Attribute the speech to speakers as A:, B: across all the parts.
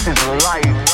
A: This is life.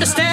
B: Oh!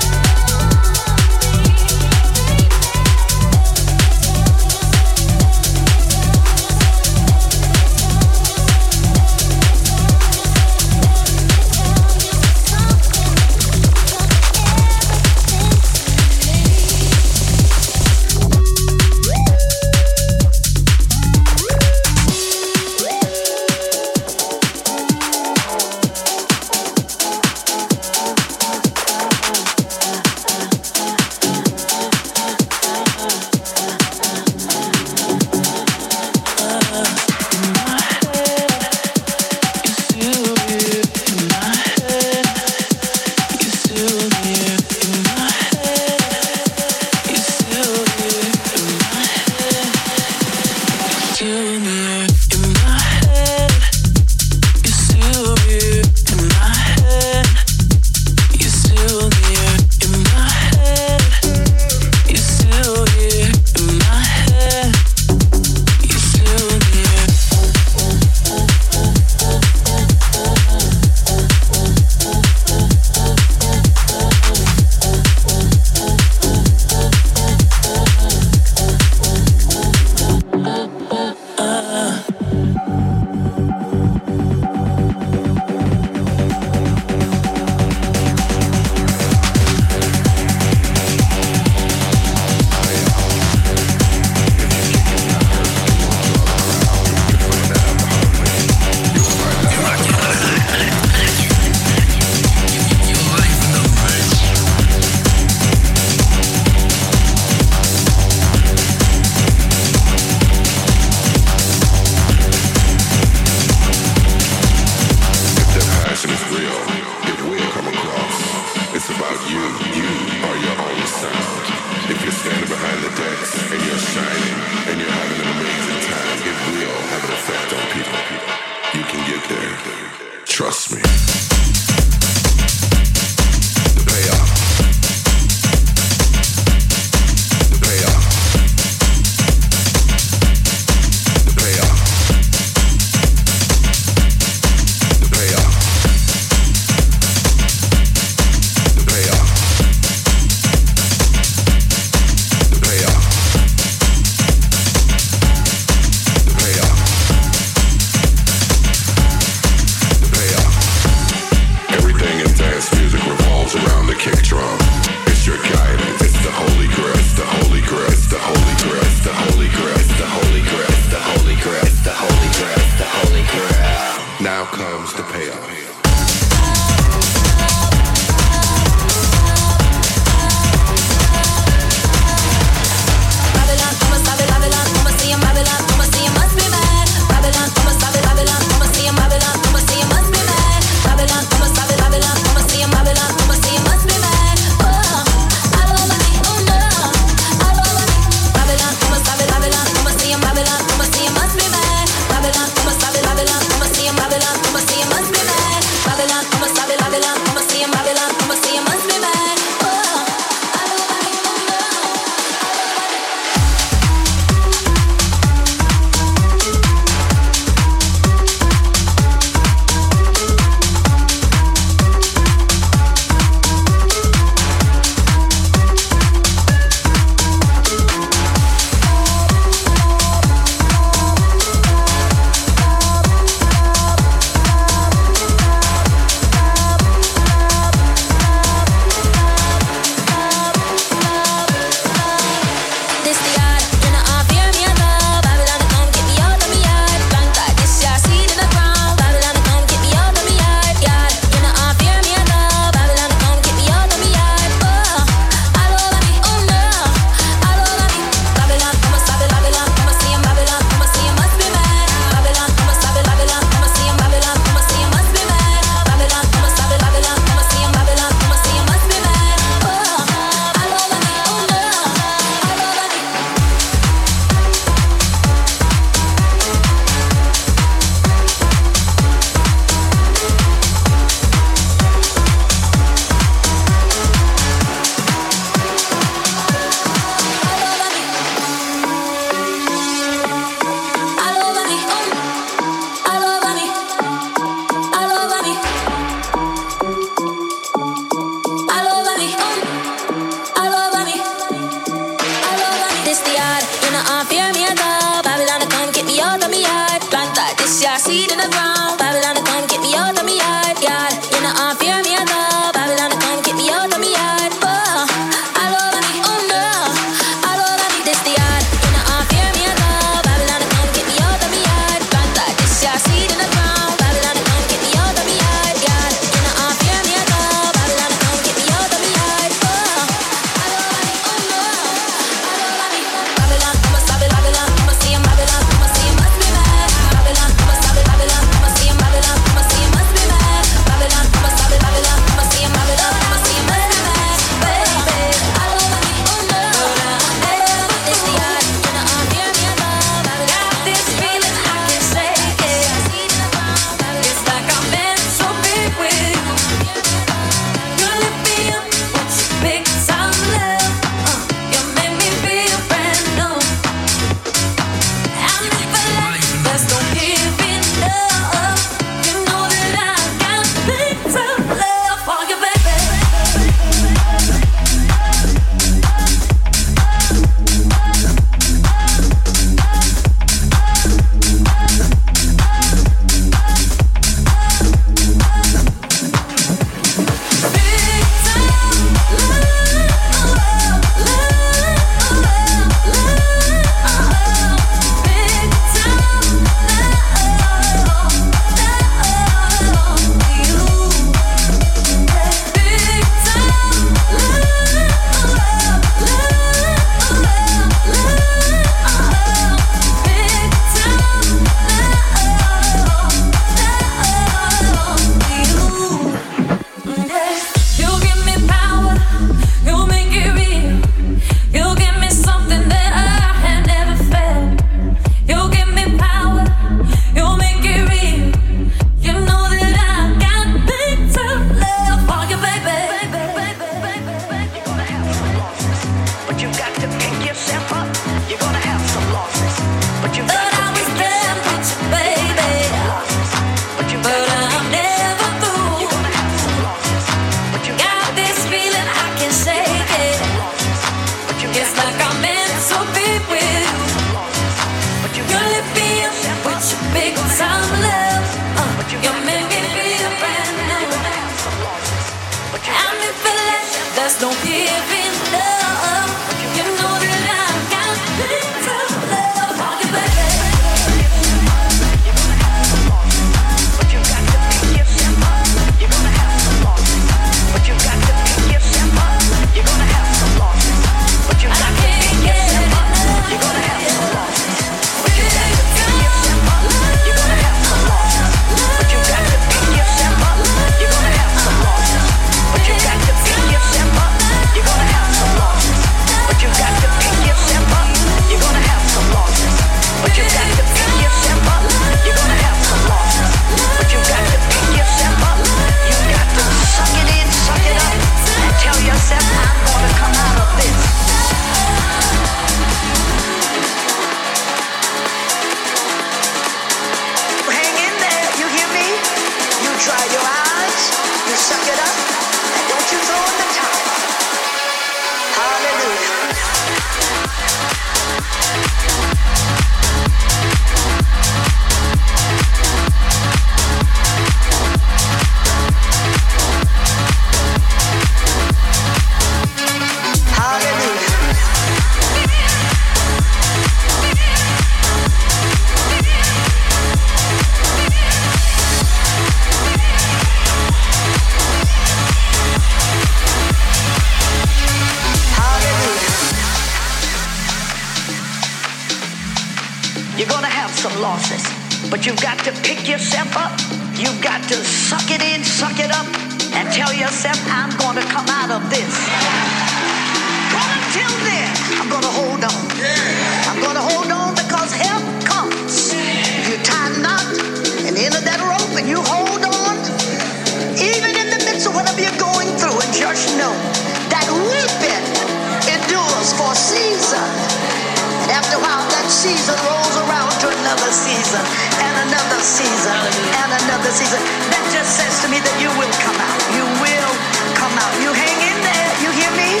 B: Another season, and another season, and another season. That just says to me that you will come out. You will come out. You hang in there. You hear me?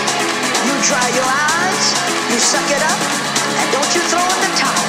B: You dry your eyes. You suck it up. And don't you throw in the towel.